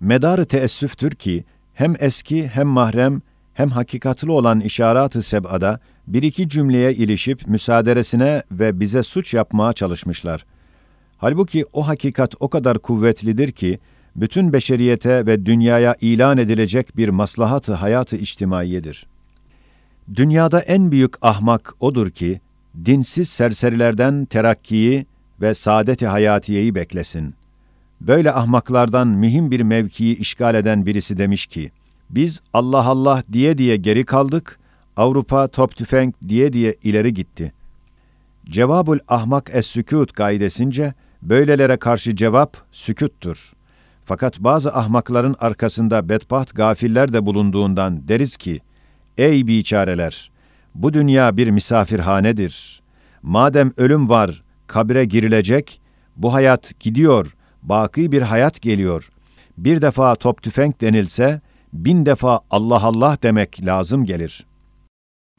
Medarı teessüftür ki, hem eski hem mahrem hem hakikatlı olan işarat-ı seb'ada bir iki cümleye ilişip müsaaderesine ve bize suç yapmaya çalışmışlar. Halbuki o hakikat o kadar kuvvetlidir ki, bütün beşeriyete ve dünyaya ilan edilecek bir maslahat-ı hayatı içtimaiyedir. Dünyada en büyük ahmak odur ki, dinsiz serserilerden terakkiyi ve saadet-i hayatiyeyi beklesin. Böyle ahmaklardan mühim bir mevkiyi işgal eden birisi demiş ki, biz Allah Allah diye diye geri kaldık, Avrupa top tüfek diye diye ileri gitti. Cevabul ahmak es-sükût gaidesince, böylelere karşı cevap sükuttur. Fakat bazı ahmakların arkasında bedbaht gafiller de bulunduğundan deriz ki, ey biçareler, bu dünya bir misafirhanedir. Madem ölüm var, kabre girilecek, bu hayat gidiyor, baki bir hayat geliyor. Bir defa top tüfek denilse, bin defa Allah Allah demek lazım gelir.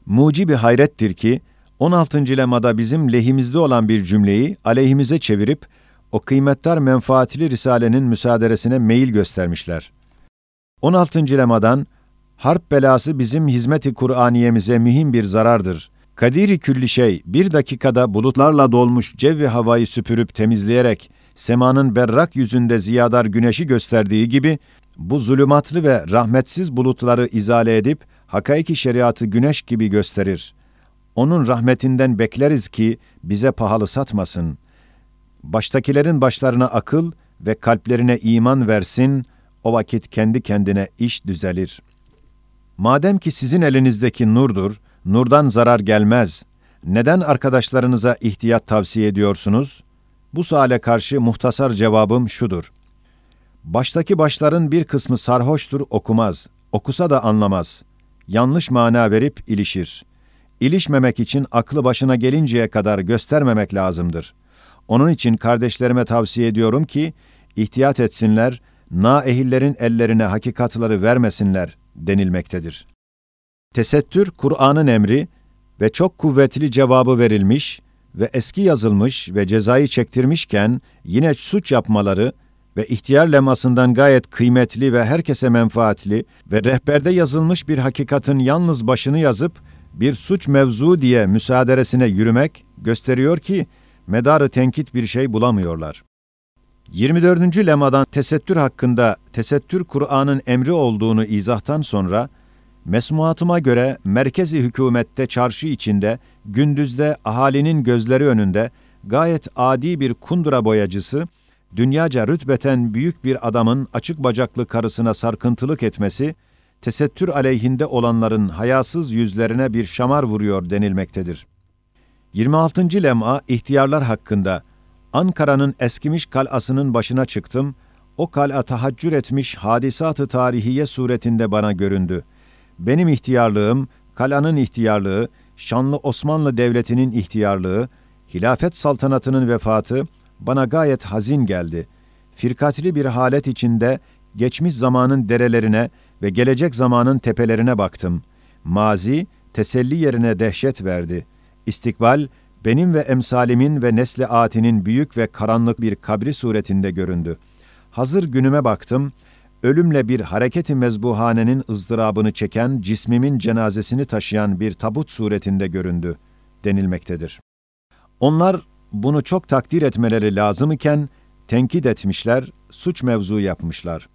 Mucibi hayrettir ki, 16. lemada bizim lehimizde olan bir cümleyi aleyhimize çevirip, o kıymetdar menfaatli risalenin müsaaderesine meyil göstermişler. 16. lemadan, harp belası bizim hizmeti Kur'aniyemize mühim bir zarardır. Kadiri külli şey bir dakikada bulutlarla dolmuş cevvi havayı süpürüp temizleyerek semanın berrak yüzünde ziyadar güneşi gösterdiği gibi bu zulümatlı ve rahmetsiz bulutları izale edip hakaiki şeriatı güneş gibi gösterir. Onun rahmetinden bekleriz ki bize pahalı satmasın. Baştakilerin başlarına akıl ve kalplerine iman versin, o vakit kendi kendine iş düzelir. Madem ki sizin elinizdeki nurdur, nurdan zarar gelmez. Neden arkadaşlarınıza ihtiyat tavsiye ediyorsunuz? Bu suale karşı muhtasar cevabım şudur. Baştaki başların bir kısmı sarhoştur, okumaz. Okusa da anlamaz. Yanlış mana verip ilişir. İlişmemek için aklı başına gelinceye kadar göstermemek lazımdır. Onun için kardeşlerime tavsiye ediyorum ki, ihtiyat etsinler, naehillerin ellerine hakikatları vermesinler denilmektedir. Tesettür, Kur'an'ın emri ve çok kuvvetli cevabı verilmiş ve eski yazılmış ve cezayı çektirmişken yine suç yapmaları ve ihtiyar lemasından gayet kıymetli ve herkese menfaatli ve rehberde yazılmış bir hakikatin yalnız başını yazıp bir suç mevzu diye müsaaderesine yürümek gösteriyor ki medarı tenkit bir şey bulamıyorlar. 24. lemadan tesettür hakkında tesettür Kur'an'ın emri olduğunu izahtan sonra mesmuatıma göre merkezi hükümette çarşı içinde gündüzde ahalinin gözleri önünde gayet adi bir kundura boyacısı dünyaca rütbeten büyük bir adamın açık bacaklı karısına sarkıntılık etmesi, tesettür aleyhinde olanların hayasız yüzlerine bir şamar vuruyor denilmektedir. 26. lem'a ihtiyarlar hakkında Ankara'nın eskimiş kalasının başına çıktım, o kal'a tahaccür etmiş hadisatı tarihiye suretinde bana göründü. Benim ihtiyarlığım, kalanın ihtiyarlığı, şanlı Osmanlı Devleti'nin ihtiyarlığı, hilafet saltanatının vefatı, bana gayet hazin geldi. Firkatli bir halet içinde geçmiş zamanın derelerine ve gelecek zamanın tepelerine baktım. Mazi, teselli yerine dehşet verdi. İstikbal, benim ve emsalimin ve nesli atinin büyük ve karanlık bir kabri suretinde göründü. Hazır günüme baktım, ölümle bir hareketi mezbuhanenin ızdırabını çeken cismimin cenazesini taşıyan bir tabut suretinde göründü denilmektedir. Onlar bunu çok takdir etmeleri lazım iken tenkit etmişler, suç mevzu yapmışlar.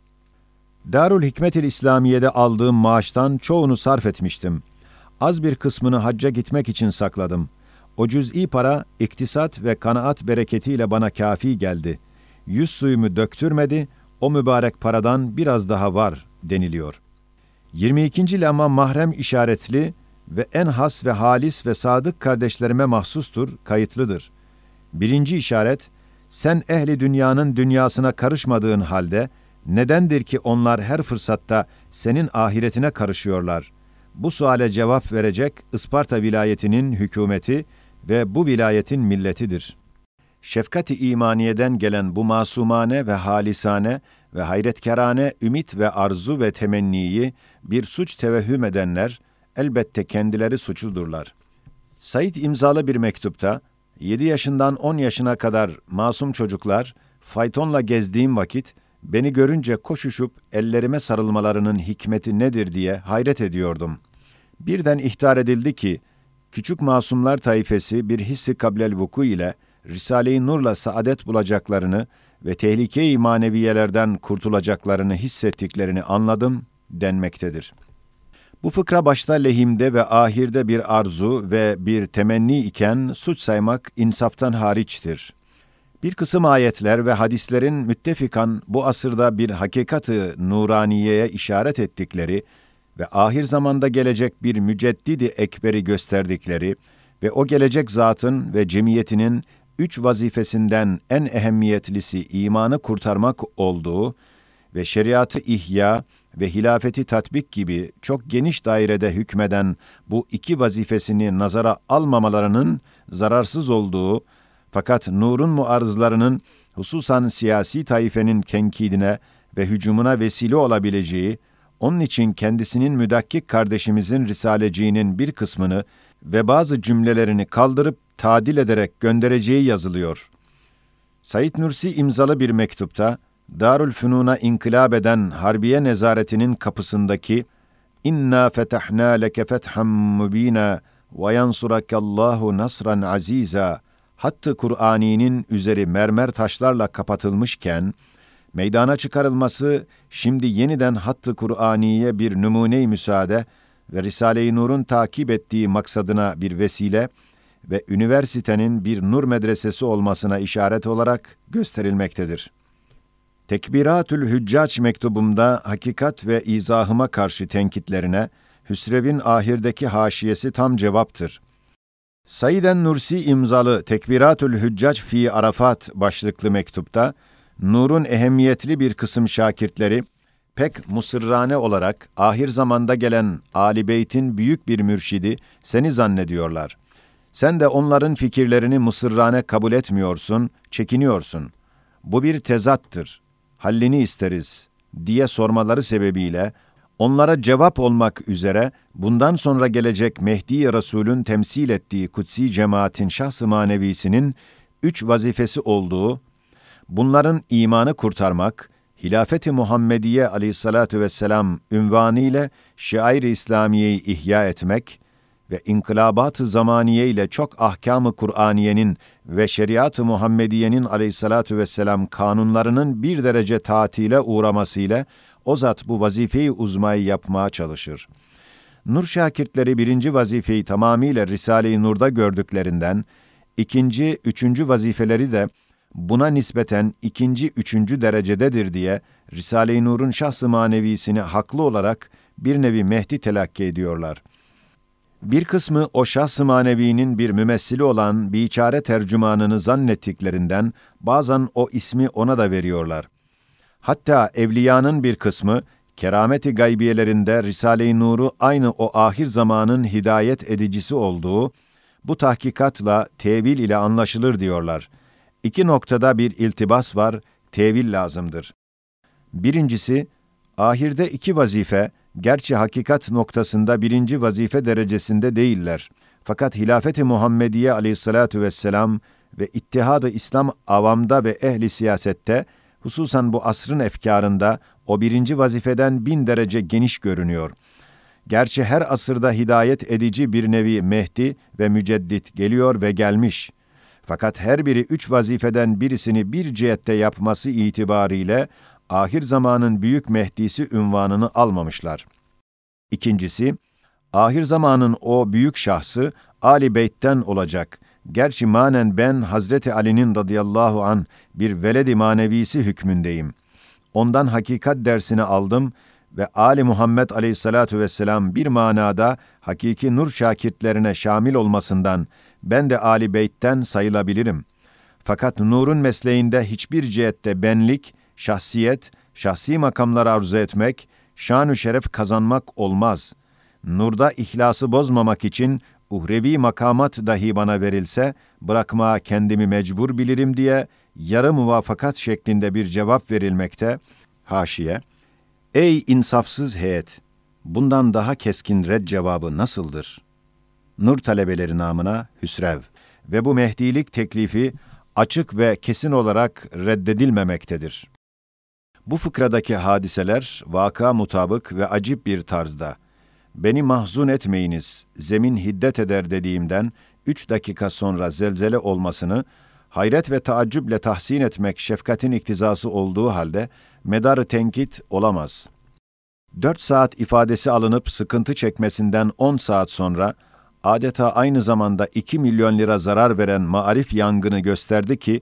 Darül Hikmetil İslamiye'de aldığım maaştan çoğunu sarf etmiştim. Az bir kısmını hacca gitmek için sakladım. O cüz'i para, iktisat ve kanaat bereketiyle bana kafi geldi. Yüz suyumu döktürmedi, o mübarek paradan biraz daha var deniliyor. 22. lama mahrem işaretli ve en has ve halis ve sadık kardeşlerime mahsustur, kayıtlıdır. Birinci işaret, sen ehli dünyanın dünyasına karışmadığın halde, nedendir ki onlar her fırsatta senin ahiretine karışıyorlar? Bu suale cevap verecek Isparta vilayetinin hükümeti ve bu vilayetin milletidir. Şefkati imaniyeden gelen bu masumane ve halisane ve hayretkerane ümit ve arzu ve temenniyi bir suç tevehhüm edenler elbette kendileri suçludurlar. Said imzalı bir mektupta 7 yaşından 10 yaşına kadar masum çocuklar faytonla gezdiğim vakit Beni görünce koşuşup ellerime sarılmalarının hikmeti nedir diye hayret ediyordum. Birden ihtar edildi ki, küçük masumlar taifesi bir hissi kablel vuku ile Risale-i Nur'la saadet bulacaklarını ve tehlike-i maneviyelerden kurtulacaklarını hissettiklerini anladım denmektedir. Bu fıkra başta lehimde ve ahirde bir arzu ve bir temenni iken suç saymak insaftan hariçtir. Bir kısım ayetler ve hadislerin müttefikan bu asırda bir hakikatı nuraniyeye işaret ettikleri ve ahir zamanda gelecek bir müceddidi ekberi gösterdikleri ve o gelecek zatın ve cemiyetinin üç vazifesinden en ehemmiyetlisi imanı kurtarmak olduğu ve şeriatı ihya ve hilafeti tatbik gibi çok geniş dairede hükmeden bu iki vazifesini nazara almamalarının zararsız olduğu fakat nurun muarızlarının hususan siyasi taifenin tenkidine ve hücumuna vesile olabileceği, onun için kendisinin müdakkik kardeşimizin risaleciğinin bir kısmını ve bazı cümlelerini kaldırıp tadil ederek göndereceği yazılıyor. Said Nursi imzalı bir mektupta, Darül Fünun'a inkılap eden Harbiye Nezaretinin kapısındaki İnna fetahna leke fethan mubina ve yansurakallahu nasran aziza hattı Kur'ani'nin üzeri mermer taşlarla kapatılmışken, meydana çıkarılması şimdi yeniden hattı Kur'aniye bir numune-i müsaade ve Risale-i Nur'un takip ettiği maksadına bir vesile ve üniversitenin bir nur medresesi olmasına işaret olarak gösterilmektedir. Tekbiratül Hüccaç mektubumda hakikat ve izahıma karşı tenkitlerine Hüsrev'in ahirdeki haşiyesi tam cevaptır. Saiden Nursi imzalı Tekbiratül Hüccac fi Arafat başlıklı mektupta, Nur'un ehemmiyetli bir kısım şakirtleri, pek musırrane olarak ahir zamanda gelen Ali Beyt'in büyük bir mürşidi seni zannediyorlar. Sen de onların fikirlerini mısırrane kabul etmiyorsun, çekiniyorsun. Bu bir tezattır. Hallini isteriz diye sormaları sebebiyle onlara cevap olmak üzere bundan sonra gelecek Mehdi Resul'ün temsil ettiği kutsi cemaatin şahs-ı manevisinin üç vazifesi olduğu, bunların imanı kurtarmak, Hilafeti Muhammediye aleyhissalatu vesselam ünvanı ile şair-i İslamiye'yi ihya etmek ve inkılabat-ı zamaniye ile çok ahkam-ı Kur'aniyenin ve şeriat-ı Muhammediye'nin aleyhissalatu vesselam kanunlarının bir derece tatile uğramasıyla o zat bu vazifeyi uzmayı yapmaya çalışır. Nur şakirtleri birinci vazifeyi tamamıyla Risale-i Nur'da gördüklerinden, ikinci, üçüncü vazifeleri de buna nispeten ikinci, üçüncü derecededir diye Risale-i Nur'un şahs-ı manevisini haklı olarak bir nevi Mehdi telakki ediyorlar. Bir kısmı o şahs-ı manevinin bir mümessili olan biçare tercümanını zannettiklerinden bazen o ismi ona da veriyorlar. Hatta evliyanın bir kısmı kerameti gaybiyelerinde Risale-i Nur'u aynı o ahir zamanın hidayet edicisi olduğu bu tahkikatla tevil ile anlaşılır diyorlar. İki noktada bir iltibas var, tevil lazımdır. Birincisi, ahirde iki vazife, gerçi hakikat noktasında birinci vazife derecesinde değiller. Fakat hilafeti Muhammediye aleyhissalatu vesselam ve ittihad-ı İslam avamda ve ehli siyasette hususan bu asrın efkarında o birinci vazifeden bin derece geniş görünüyor. Gerçi her asırda hidayet edici bir nevi Mehdi ve Müceddit geliyor ve gelmiş. Fakat her biri üç vazifeden birisini bir cihette yapması itibariyle ahir zamanın büyük Mehdisi ünvanını almamışlar. İkincisi, ahir zamanın o büyük şahsı Ali Beyt'ten olacak Gerçi manen ben Hazreti Ali'nin radıyallahu an bir veledi manevisi hükmündeyim. Ondan hakikat dersini aldım ve Ali Muhammed aleyhissalatu vesselam bir manada hakiki nur şakirtlerine şamil olmasından ben de Ali Beyt'ten sayılabilirim. Fakat nurun mesleğinde hiçbir cihette benlik, şahsiyet, şahsi makamlar arzu etmek, şanü şeref kazanmak olmaz. Nurda ihlası bozmamak için uhrevi makamat dahi bana verilse, bırakmaya kendimi mecbur bilirim diye yarı muvafakat şeklinde bir cevap verilmekte. Haşiye, Ey insafsız heyet! Bundan daha keskin red cevabı nasıldır? Nur talebeleri namına Hüsrev ve bu mehdilik teklifi açık ve kesin olarak reddedilmemektedir. Bu fıkradaki hadiseler vaka mutabık ve acip bir tarzda. Beni mahzun etmeyiniz, zemin hiddet eder dediğimden üç dakika sonra zelzele olmasını hayret ve taaccüple tahsin etmek şefkatin iktizası olduğu halde medarı tenkit olamaz. Dört saat ifadesi alınıp sıkıntı çekmesinden on saat sonra adeta aynı zamanda iki milyon lira zarar veren maarif yangını gösterdi ki,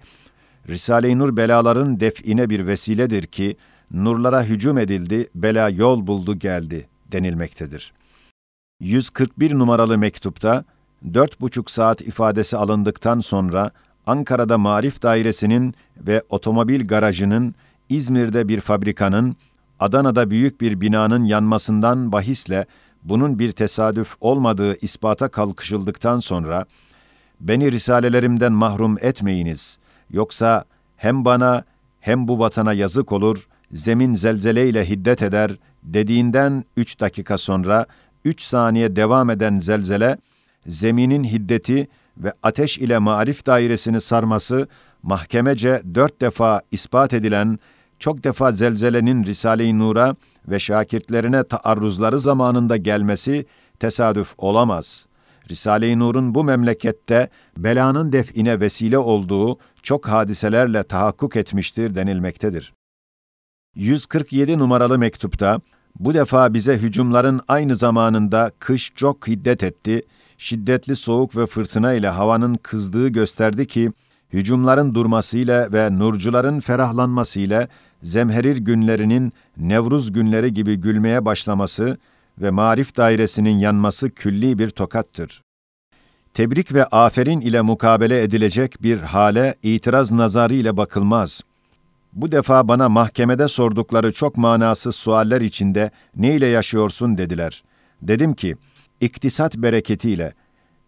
Risale-i Nur belaların define bir vesiledir ki, nurlara hücum edildi, bela yol buldu geldi denilmektedir. 141 numaralı mektupta, dört buçuk saat ifadesi alındıktan sonra Ankara'da Marif Dairesi'nin ve otomobil garajının, İzmir'de bir fabrikanın, Adana'da büyük bir binanın yanmasından bahisle bunun bir tesadüf olmadığı ispata kalkışıldıktan sonra, beni risalelerimden mahrum etmeyiniz, yoksa hem bana hem bu vatana yazık olur, zemin zelzeleyle hiddet eder dediğinden üç dakika sonra, üç saniye devam eden zelzele, zeminin hiddeti ve ateş ile marif dairesini sarması, mahkemece dört defa ispat edilen, çok defa zelzelenin Risale-i Nur'a ve şakirtlerine taarruzları zamanında gelmesi tesadüf olamaz. Risale-i Nur'un bu memlekette belanın define vesile olduğu çok hadiselerle tahakkuk etmiştir denilmektedir. 147 numaralı mektupta, bu defa bize hücumların aynı zamanında kış çok hiddet etti, şiddetli soğuk ve fırtına ile havanın kızdığı gösterdi ki, hücumların durmasıyla ve nurcuların ferahlanmasıyla zemherir günlerinin Nevruz günleri gibi gülmeye başlaması ve marif dairesinin yanması külli bir tokattır. Tebrik ve aferin ile mukabele edilecek bir hale itiraz nazarı ile bakılmaz. Bu defa bana mahkemede sordukları çok manasız sualler içinde ne ile yaşıyorsun dediler. Dedim ki, iktisat bereketiyle,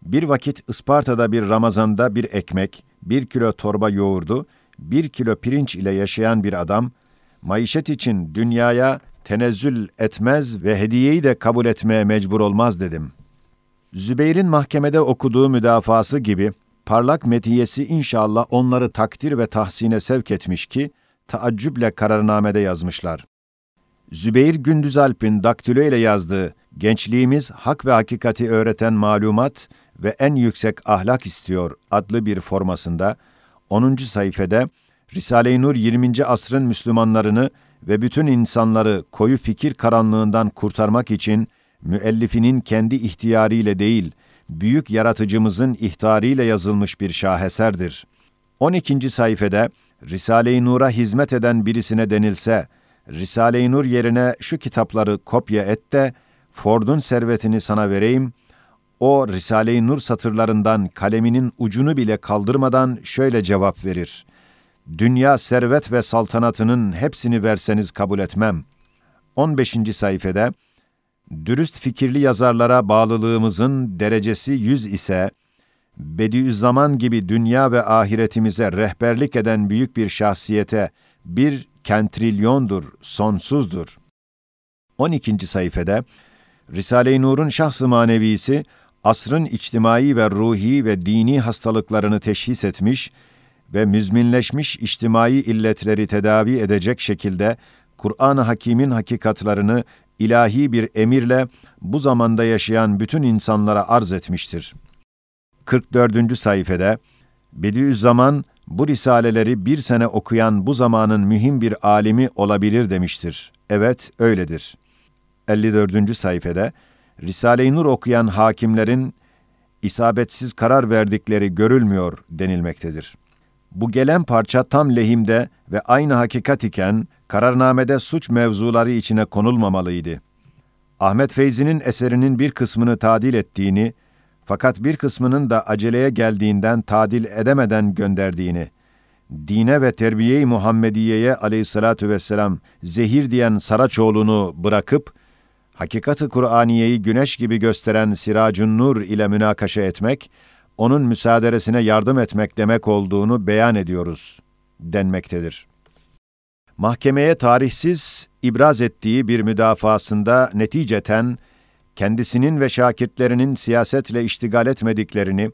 bir vakit Isparta'da bir Ramazan'da bir ekmek, bir kilo torba yoğurdu, bir kilo pirinç ile yaşayan bir adam, maişet için dünyaya tenezzül etmez ve hediyeyi de kabul etmeye mecbur olmaz dedim. Zübeyir'in mahkemede okuduğu müdafası gibi parlak metiyesi inşallah onları takdir ve tahsine sevk etmiş ki taaccüple kararnamede yazmışlar. Zübeyir Gündüzalp'in daktilo ile yazdığı Gençliğimiz hak ve hakikati öğreten malumat ve en yüksek ahlak istiyor adlı bir formasında 10. sayfede Risale-i Nur 20. asrın Müslümanlarını ve bütün insanları koyu fikir karanlığından kurtarmak için müellifinin kendi ihtiyarıyla değil, büyük yaratıcımızın ihtariyle yazılmış bir şaheserdir. 12. sayfede Risale-i Nur'a hizmet eden birisine denilse, Risale-i Nur yerine şu kitapları kopya et de Ford'un servetini sana vereyim, o Risale-i Nur satırlarından kaleminin ucunu bile kaldırmadan şöyle cevap verir. Dünya servet ve saltanatının hepsini verseniz kabul etmem. 15. sayfede, dürüst fikirli yazarlara bağlılığımızın derecesi yüz ise, Bediüzzaman gibi dünya ve ahiretimize rehberlik eden büyük bir şahsiyete bir kentrilyondur, sonsuzdur. 12. sayfede, Risale-i Nur'un şahs-ı manevisi, asrın içtimai ve ruhi ve dini hastalıklarını teşhis etmiş ve müzminleşmiş içtimai illetleri tedavi edecek şekilde Kur'an-ı Hakîm'in hakikatlarını ilahi bir emirle bu zamanda yaşayan bütün insanlara arz etmiştir. 44. sayfede Bediüzzaman bu risaleleri bir sene okuyan bu zamanın mühim bir alimi olabilir demiştir. Evet, öyledir. 54. sayfede Risale-i Nur okuyan hakimlerin isabetsiz karar verdikleri görülmüyor denilmektedir. Bu gelen parça tam lehimde ve aynı hakikat iken kararnamede suç mevzuları içine konulmamalıydı. Ahmet Feyzi'nin eserinin bir kısmını tadil ettiğini, fakat bir kısmının da aceleye geldiğinden tadil edemeden gönderdiğini, dine ve terbiye-i Muhammediye'ye aleyhissalatu vesselam zehir diyen Saraçoğlu'nu bırakıp, hakikati Kur'aniyeyi güneş gibi gösteren Siracun Nur ile münakaşa etmek, onun müsaaderesine yardım etmek demek olduğunu beyan ediyoruz denmektedir. Mahkemeye tarihsiz ibraz ettiği bir müdafasında neticeten kendisinin ve şakirtlerinin siyasetle iştigal etmediklerini,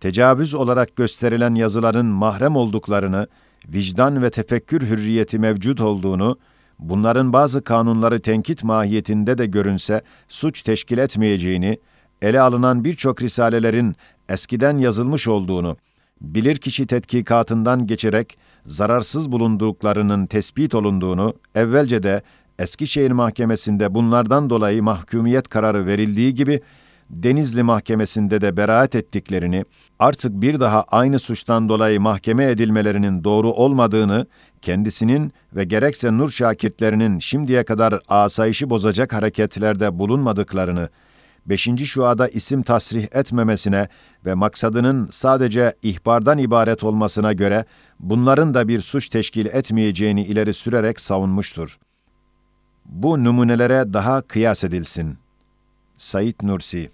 tecavüz olarak gösterilen yazıların mahrem olduklarını, vicdan ve tefekkür hürriyeti mevcut olduğunu bunların bazı kanunları tenkit mahiyetinde de görünse suç teşkil etmeyeceğini, ele alınan birçok risalelerin eskiden yazılmış olduğunu, bilirkişi tetkikatından geçerek zararsız bulunduklarının tespit olunduğunu, evvelce de Eskişehir Mahkemesi'nde bunlardan dolayı mahkumiyet kararı verildiği gibi, Denizli Mahkemesi'nde de beraat ettiklerini, artık bir daha aynı suçtan dolayı mahkeme edilmelerinin doğru olmadığını, kendisinin ve gerekse Nur şakirtlerinin şimdiye kadar asayişi bozacak hareketlerde bulunmadıklarını, beşinci şuada isim tasrih etmemesine ve maksadının sadece ihbardan ibaret olmasına göre bunların da bir suç teşkil etmeyeceğini ileri sürerek savunmuştur. Bu numunelere daha kıyas edilsin. Said Nursi